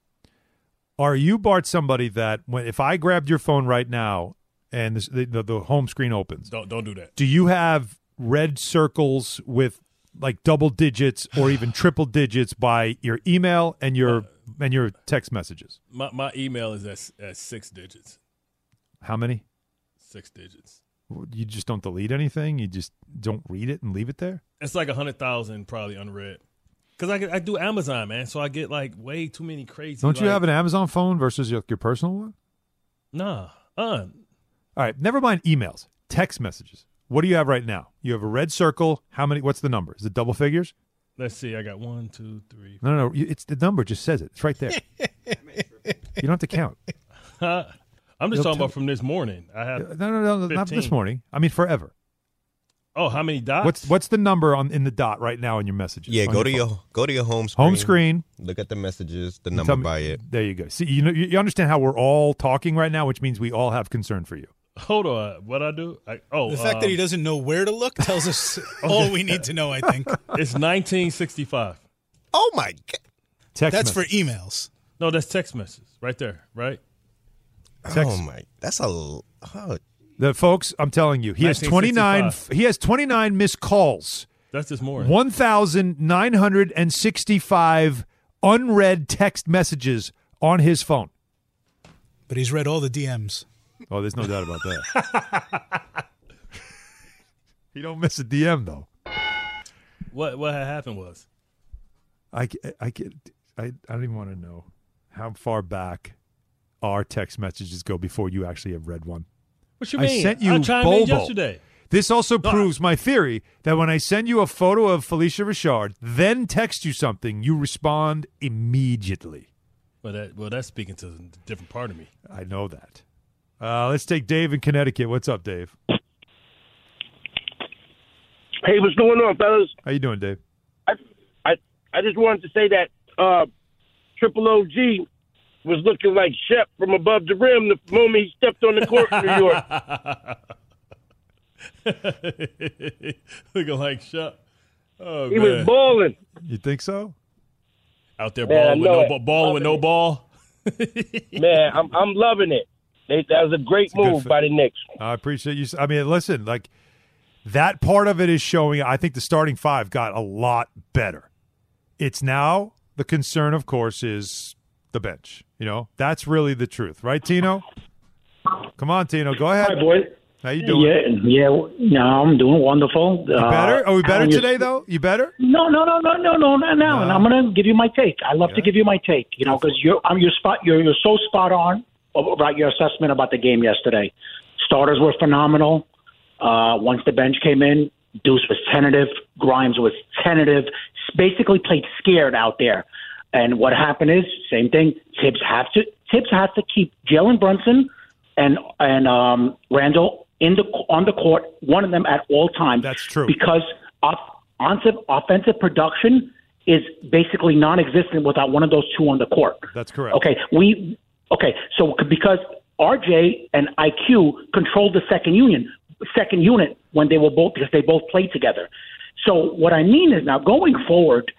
Are you Bart somebody that when if I grabbed your phone right now and this, the, the the home screen opens, Don't don't do that. do you have red circles with like double digits or *sighs* even triple digits by your email and your uh, and your text messages? My my email is at, at six digits. How many? Six digits. You just don't delete anything. You just don't read it and leave it there. It's like a hundred thousand probably unread. Cause I, I do Amazon, man, so I get like way too many crazy. Don't you like- have an Amazon phone versus your, your personal one? Nah, uh, All right, never mind emails, text messages. What do you have right now? You have a red circle. How many? What's the number? Is it double figures? let's see. I got one, two, three. No, no, no. It's the number. Just says it. It's right there. *laughs* you don't have to count. I'm just You'll talking tell- about from this morning. I have No, no, no, not this morning. I mean, forever. Oh, how many dots? What's what's the number on in the dot right now in your messages? Yeah, on go to phone? your go to your home screen. home screen. Look at the messages, the number me- by it. There you go. See, you know, you you understand how we're all talking right now, which means we all have concern for you. Hold on. What I do? I, oh, The fact that he um, doesn't know where to look tells us *laughs* all we need to know, I think. It's 1965. Oh my god. Text That's for emails. No, that's text message right there, right? Text. Oh my. That's a. Oh, The folks, I'm telling you, he has 29. He has 29 missed calls. That's just more. 1,965 unread text messages on his phone. But he's read all the DMs. Oh, there's no doubt about that. *laughs* he don't miss a DM though. What what had happened was I, I, get- I, I don't even want to know how far back our text messages go before you actually have read one. What you I mean? sent you I chimed Bobo. yesterday. This also No, I- proves my theory that when I send you a photo of Felicia Richard, then text you something, you respond immediately. Well, that well that's speaking to a different part of me. I know that. Uh, let's take Dave in Connecticut. What's up, Dave? Hey, what's going on, fellas? How you doing, Dave? I I, I just wanted to say that uh, Triple OG was looking like Shep from above the rim the moment he stepped on the court in New York. *laughs* Looking like Shep. Oh He man. was balling. You think so? Out there Man, I balling with no it. balling with no ball. *laughs* Man, I'm I'm loving it. They, that was a great a move fit. by the Knicks. I appreciate you. I mean, listen, like that part of it is showing. I think the starting five got a lot better. It's now the concern, of course, is the bench. You know, that's really the truth, right, Tino? Come on, Tino, go ahead. Hi, boy. How you doing? Yeah, yeah. No, I'm doing wonderful. You better? Are we better today, though? You better? No, no, no, no, no, no, no, no. And I'm going to give you my take. I love to give you my take. You know, because you're, I'm your spot. You're, you're so spot on about your assessment about the game yesterday. Starters were phenomenal. Uh, once the bench came in, Deuce was tentative. Grimes was tentative. Basically played scared out there. And what happened is same thing. Thibs has to Thibs has to keep Jalen Brunson and and um, Randle in the on the court, one of them at all times. That's true because off, offensive offensive production is basically non-existent without one of those two on the court. That's correct. Okay, we okay. So because RJ and IQ controlled the second union, second unit when they were both because they both played together. So what I mean is now going forward,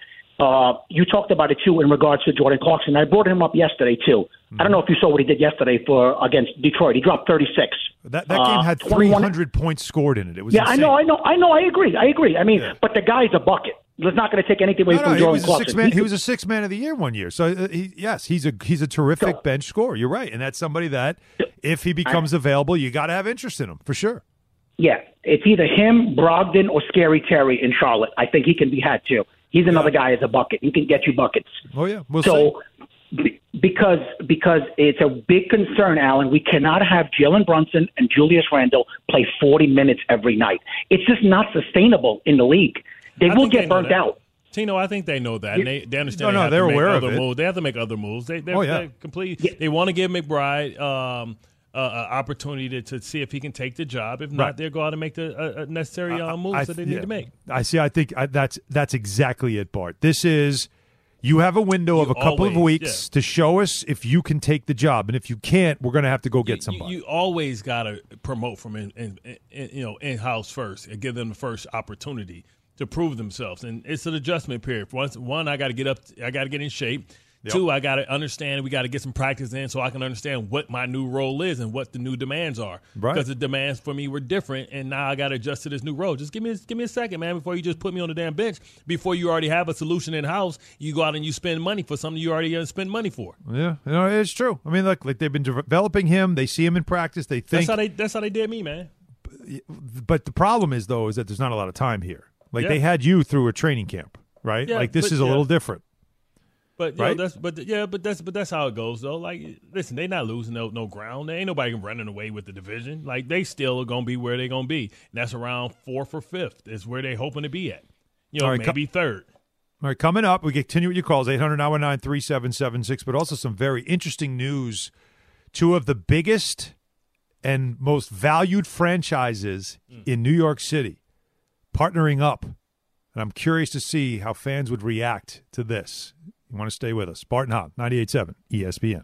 uh, you talked about it too in regards to Jordan Clarkson. I brought him up yesterday too. I don't know if you saw what he did yesterday for against Detroit. He dropped 36. That that Uh, game had 21 300 points scored in it. It was yeah, I know, I know, I know. I agree. I agree. I mean, but the guy's a bucket. let's not going to take anything away No, from no, Jordan Clarkson. man. He was a six man of the year one year. So uh, he, yes, he's a he's a terrific bench scorer. You're right, and that's somebody that if he becomes available, you got to have interest in him for sure. Yeah, it's either him, Brogdon, or Scary Terry in Charlotte. I think he can be had too. He's another guy as a bucket. He can get you buckets. Oh yeah, we'll so be- because because it's a big concern, Alan. We cannot have Jalen Brunson and Julius Randle play 40 minutes every night. It's just not sustainable in the league. They I will think they get burnt out. Tino, I think they know that. And they, they understand. No, they no, have they're to make aware of other it. Moves. They have to make other moves. They, they're, Oh, yeah. they're complete. They want to give McBride um, uh, uh, opportunity to, to see if he can take the job. If not, Right. they'll go out and make the uh, necessary uh, moves I- that they yeah. need to make. I see. I think I, that's that's exactly it, Bart. This is you have a window of a couple of always- weeks to show us if you can take the job, and if you can't, we're going to have to go get somebody. You always got to promote from in, in, in, you know in house first and give them the first opportunity to prove themselves. And it's an adjustment period. Once one, I got to get up. I got to get in shape. Yep. Two, I got to understand. We got to get some practice in so I can understand what my new role is and what the new demands are. Right. Because the demands for me were different, and now I got to adjust to this new role. Just give me give me a second, man, before you just put me on the damn bench. Before you already have a solution in house, you go out and you spend money for something you already spend money for. yeah, you know, it's true. I mean, look, like they've been developing him. They see him in practice. They That's think. how they. That's how they did me, man. but the problem is though is that there's not a lot of time here. Like Yeah. they had you through a training camp, right? Yeah, like this but- is a yeah. little different. But you Right? know, that's but yeah, but that's but that's how it goes though. Like, listen, they're not losing no no ground. There ain't nobody running away with the division. Like they still are gonna be where they're gonna be. And that's around fourth or fifth is where they hoping to be at. You know, right, maybe third. All right, coming up, we continue with your calls 800 919 3776, but also some very interesting news. Two of the biggest and most valued franchises mm. in New York City partnering up. And I'm curious to see how fans would react to this. You want to stay with us. Bart and Hahn, 98.7 ESPN.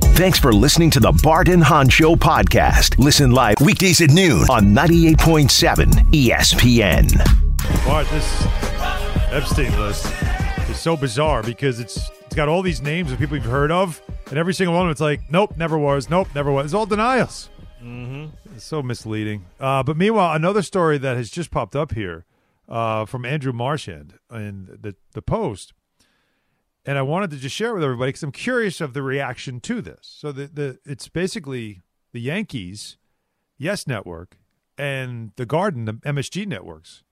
Thanks for listening to the Bart and Hahn Show podcast. Listen live weekdays at noon on 98.7 ESPN. Bart, this Epstein list is so bizarre because it's it's got all these names of people you've heard of, and every single one of them, it's like, nope, never was, nope, never was. It's all denials. Mm-hmm. It's so misleading. Uh, but meanwhile, another story that has just popped up here uh, from Andrew Marchand in the the Post, and I wanted to just share with everybody because I'm curious of the reaction to this. So the the it's basically the Yankees, Yes Network, and the Garden, the MSG networks,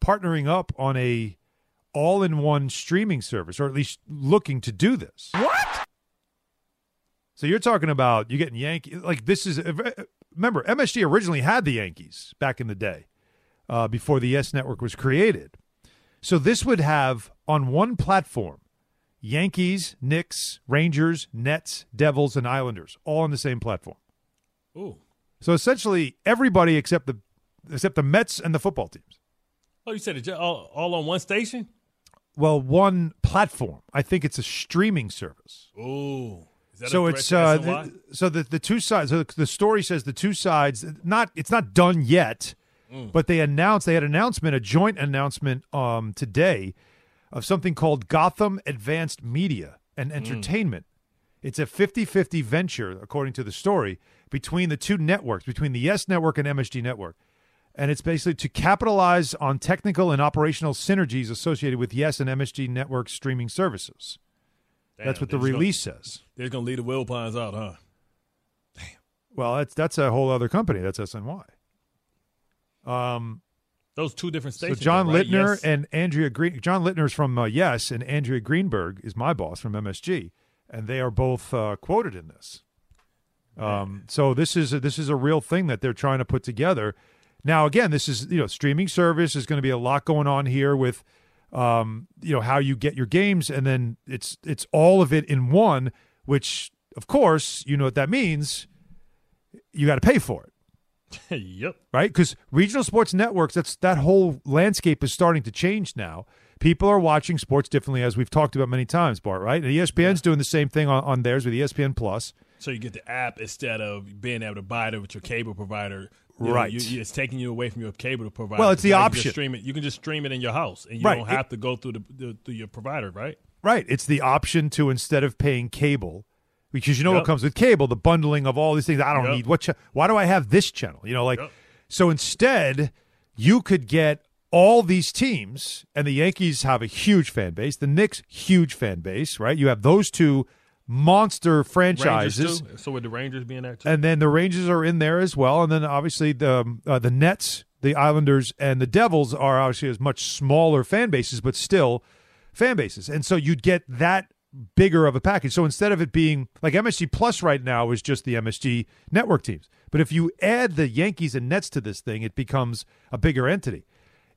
partnering up on a all-in-one streaming service, or at least looking to do this. What? So you're talking about you getting Yankee like this is remember MSG originally had the Yankees back in the day uh, before the Yes Network was created. So this would have on one platform Yankees, Knicks, Rangers, Nets, Devils, and Islanders all on the same platform. Ooh. So essentially everybody except the except the Mets and the football teams. Oh, you said it all, all on one station? Well, one platform. I think it's a streaming service. Ooh. Is that a so it's uh, the, so the the two sides. So the story says the two sides. Not it's not done yet, Mm. but they announced they had announcement, a joint announcement um today of something called Gotham Advanced Media and Mm. Entertainment. It's a 50-50 venture, according to the story, between the two networks, between the Yes Network and MSG Network. And it's basically to capitalize on technical and operational synergies associated with Yes and MSG Network streaming services. That's what the release gonna- says. They're going to leave the Wilpons out, huh? Damn. Well, that's that's a whole other company. That's SNY. Um, Those two different stations. So. John right? Litner Yes. and Andrea Green. Jon Litner is from uh, Yes, and Andrea Greenberg is my boss from MSG, and they are both uh, quoted in this. Um, so this is a, this is a real thing that they're trying to put together. Now, again, this is you know streaming service is going to be a lot going on here with um, you know how you get your games, and then it's it's all of it in one. Which, of course, you know what that means. You got to pay for it *laughs* yep. right? Because regional sports networks, that's that whole landscape is starting to change now. People are watching sports differently, as we've talked about many times, Bart. Right? And ESPN's doing the same thing on, on theirs with ESPN Plus. So you get the app instead of being able to buy it with your cable provider. You Right. you- you- it's taking you away from your cable provider. Well, it's the Now you can just option. stream it. You can just stream it in your house, and you Right. don't have to go through the, the through your provider, right? Right. It's the option to instead of paying cable, because you know what comes with cable, the bundling of all these things. I don't Yep. need what. Cha- why do I have this channel? You know, like Yep. so. Instead, you could get all these teams, and the Yankees have a huge fan base. The Knicks, huge fan base. Right. You have those two monster franchises. So with the Rangers being there too. and then the Rangers are in there as well, and then obviously the uh, the Nets, the Islanders, and the Devils are obviously as much smaller fan bases, but still fan bases, and so you'd get that bigger of a package. So instead of it being like MSG Plus right now is just the MSG network teams, but if you add the Yankees and Nets to this thing, it becomes a bigger entity.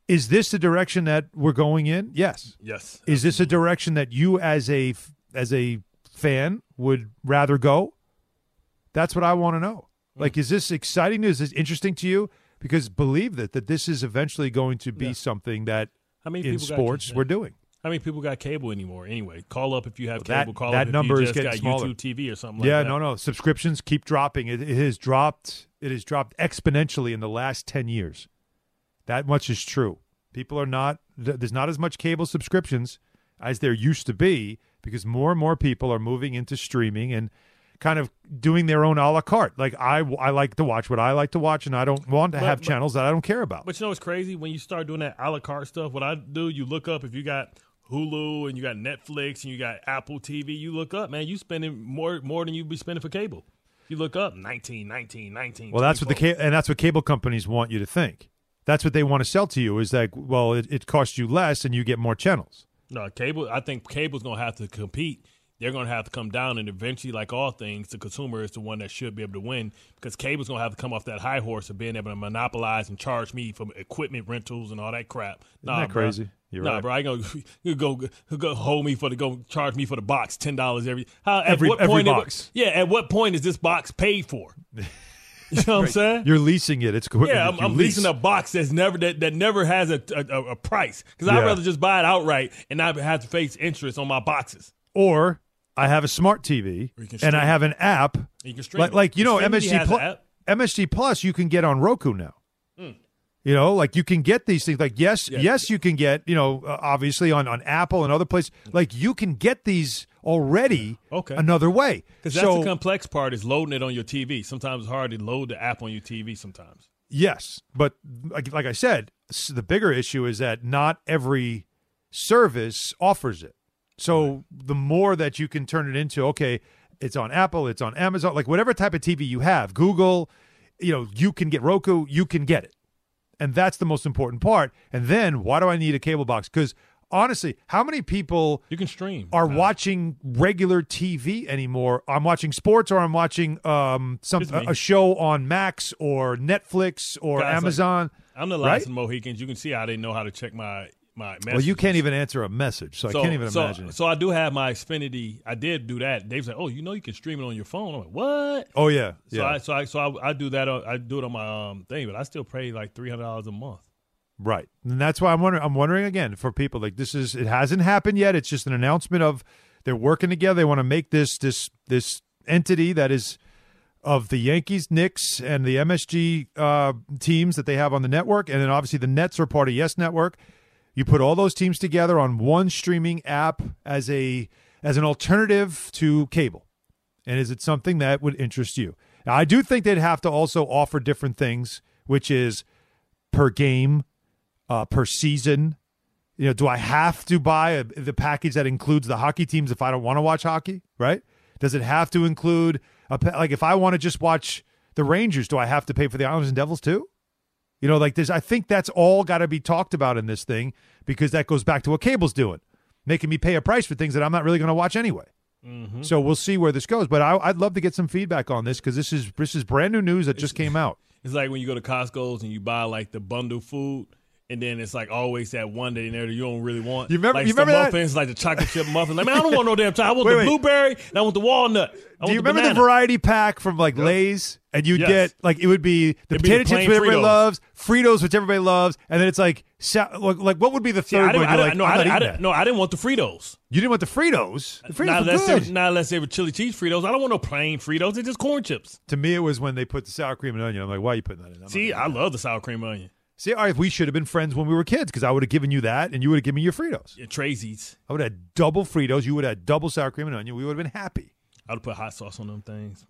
Is this the direction that we're going in? Yes. Yes. Is this a direction that you as a as a fan would rather go? That's what I want to know. Like, is this exciting? Is this interesting to you? Because believe that that this is eventually going to be something that in sports we're doing. How many people got cable anymore? Anyway, call up if you have That- cable. Call that up if number you is just getting got smaller. YouTube TV or something. yeah, like that. Yeah, no, no. Subscriptions keep dropping. It, it has dropped. It has dropped exponentially in the last ten years. That much is true. People are not. There's not as much cable subscriptions as there used to be because more and more people are moving into streaming and kind of doing their own a la carte. Like I, I like to watch what I like to watch, and I don't want to But- have but- channels that I don't care about. But you know what's crazy? When you start doing that a la carte stuff, what I do, you look up if you got Hulu and you got Netflix and you got Apple TV, you look up, man, you spending more more than you'd be spending for cable. You look up 19, 19, 19. Well, that's what the ca- and that's what cable companies want you to think. That's what they want to sell to you is that well, it, it costs you less and you get more channels. No, cable. I think cable's gonna have to compete. They're gonna have to come down, and eventually, like all things, the consumer is the one that should be able to win because cable's gonna have to come off that high horse of being able to monopolize and charge me for equipment rentals and all that crap. Nah, that bro. crazy? You're nah, right. bro. I *laughs* go, you go, go hold me for the go charge me for the box ten dollars every. How, at Every- what every point? it- box. yeah, at what point is this box paid for? *laughs* You know what I'm saying? You're leasing it. It's equipment Yeah, I'm, I'm leasing a box that's never that, that never has a a, a price because I'd rather just buy it outright and not have to face interest on my boxes. Or I have a smart TV Or you can and I have an app. You can stream like, like you know MSG Plus. MSG Plus you can get on Roku now. You know, like you can get these things. Like yes, yes, you can get. You know, uh, obviously on on Apple and other places. Like you can get these already. Okay. Another way. Because that's so the complex part is loading it on your TV. Sometimes it's hard to load the app on your TV. Sometimes. Yes, but like, like I said, the bigger issue is that not every service offers it. So the more that you can turn it into, okay, it's on Apple, it's on Amazon, like whatever type of TV you have, Google, you know, you can get Roku, you can get it. And that's the most important part. And then why do I need a cable box? Because honestly, how many people you can stream are watching regular TV anymore? I'm watching sports or I'm watching um some a, a show on Max or Netflix or Guys, like, Amazon. I'm the right? last of Mohicans. You can see how they know how to check my my messages. Well, you can't even answer a message, so, I can't even so, imagine. So I do have my Xfinity. I did do that. Dave said, "Oh, you know, you can stream it on your phone." I'm like, "What?" Oh yeah, So yeah, I so I so I, I do that. On, I do it on my um thing, but I still pay like three hundred dollars a month. right. And that's why I'm wondering. I'm wondering again for people like this is it hasn't happened yet. It's just an announcement of they're working together. They want to make this this this entity that is of the Yankees, Knicks, and the MSG uh, teams that they have on the network, and then obviously the Nets are part of Yes Network. You put all those teams together on one streaming app as a as an alternative to cable. And is it something that would interest you? Now, I do think they'd have to also offer different things, which is per game, uh, per season. You know, do I have to buy a, the package that includes the hockey teams if I don't want to watch hockey? Right? Does it have to include a like if I want to just watch the Rangers? Do I have to pay for the Islanders and Devils too? You know, like this. I think that's all got to be talked about in this thing because that goes back to what cable's doing, making me pay a price for things that I'm not really going to watch anyway. Mm-hmm. So we'll see where this goes. But I, I'd love to get some feedback on this because this is this is brand new news that just came out. It's like when you go to Costco's and you buy like the bundle food, and then it's like always that one day in there that you don't really want. You remember- Like you remember that? muffins, like the chocolate chip muffins. Like man, I don't want no damn chocolate. I want *laughs* Wait, the wait. blueberry. And I want the walnut. I Do you the remember banana. the variety pack from like Lay's, and you'd Yes. get like it would be the It'd be potato the chips which everybody Fritos. loves, Fritos which everybody loves, and then it's like sa- like, like what would be the third one? I like, no, I, didn't, I didn't, no, I didn't want the Fritos. You didn't want the Fritos. The Fritos Not unless, good. they, not unless they were chili cheese Fritos. I don't want no plain Fritos. They're just corn chips. To me, it was when they put the sour cream and onion. I'm like, why are you putting that in? I'm See, I love the sour cream onion. See, all right, we should have been friends when we were kids because I would have given you that, and you would have given me your Fritos. Yeah, Tracy's. I would have had double Fritos. You would have had double sour cream and onion. We would have been happy. I would put hot sauce on them things.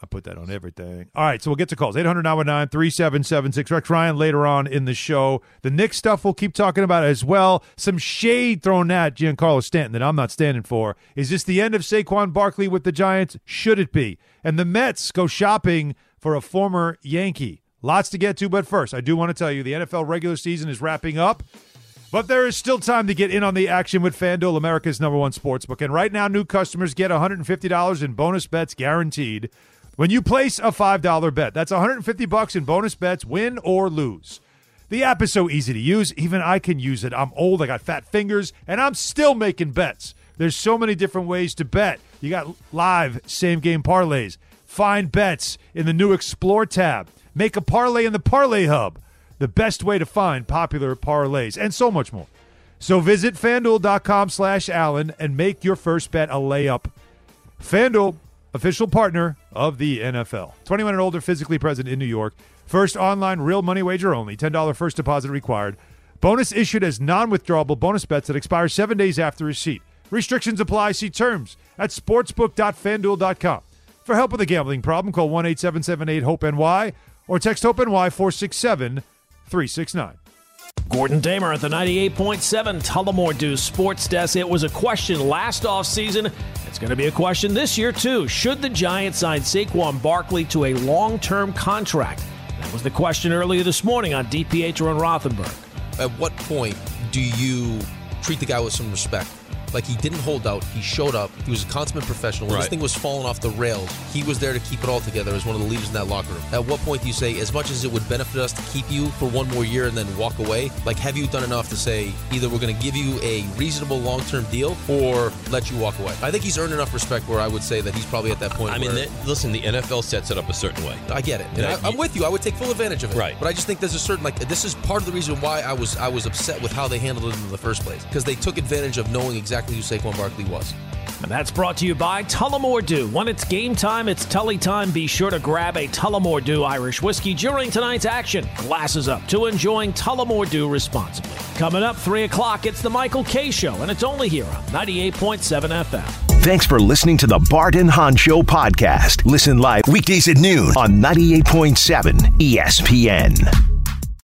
I put that on everything. All right, so we'll get to calls. 800 919 3776. Rex Ryan later on in the show. The Knicks stuff we'll keep talking about as well. Some shade thrown at Giancarlo Stanton that I'm not standing for. Is this the end of Saquon Barkley with the Giants? Should it be? And the Mets go shopping for a former Yankee. Lots to get to, but first, I do want to tell you the NFL regular season is wrapping up. But there is still time to get in on the action with FanDuel, America's number one sportsbook. And right now, new customers get $150 in bonus bets guaranteed when you place a $5 bet. That's 150 bucks in bonus bets, win or lose. The app is so easy to use, even I can use it. I'm old, I got fat fingers, and I'm still making bets. There's so many different ways to bet. You got live same game parlays, find bets in the new Explore tab, make a parlay in the Parlay Hub the best way to find popular parlays, and so much more. So visit fanduel.com slash Allen and make your first bet a layup. FanDuel, official partner of the NFL. 21 and older, physically present in New York. First online real money wager only. $10 first deposit required. Bonus issued as non withdrawable bonus bets that expire seven days after receipt. Restrictions apply. See terms at sportsbook.fanduel.com. For help with a gambling problem, call 1 877 HOPE NY or text HOPE NY 467 369. Gordon Damer at the 98.7 Tullamore Dew Sports Desk. It was a question last offseason. It's going to be a question this year, too. Should the Giants sign Saquon Barkley to a long term contract? That was the question earlier this morning on DPH and Rothenberg. At what point do you treat the guy with some respect? Like he didn't hold out. He showed up. He was a consummate professional. When this thing was falling off the rails, he was there to keep it all together as one of the leaders in that locker room. At what point do you say, as much as it would benefit us to keep you for one more year and then walk away, like have you done enough to say either we're going to give you a reasonable long-term deal or let you walk away? I think he's earned enough respect where I would say that he's probably at that point. I mean, listen, the NFL sets it up a certain way. I get it. And I, I'm with you. I would take full advantage of it. Right. But I just think there's a certain like this is part of the reason why I was I was upset with how they handled it in the first place because they took advantage of knowing exactly who Saquon Barkley was. And that's brought to you by Tullamore Dew. When it's game time, it's Tully time. Be sure to grab a Tullamore Dew Irish whiskey during tonight's action. Glasses up to enjoying Tullamore Dew responsibly. Coming up, 3 o'clock, it's the Michael Kay Show, and it's only here on 98.7 FM. Thanks for listening to the Bart and Hahn Show podcast. Listen live weekdays at noon on 98.7 ESPN.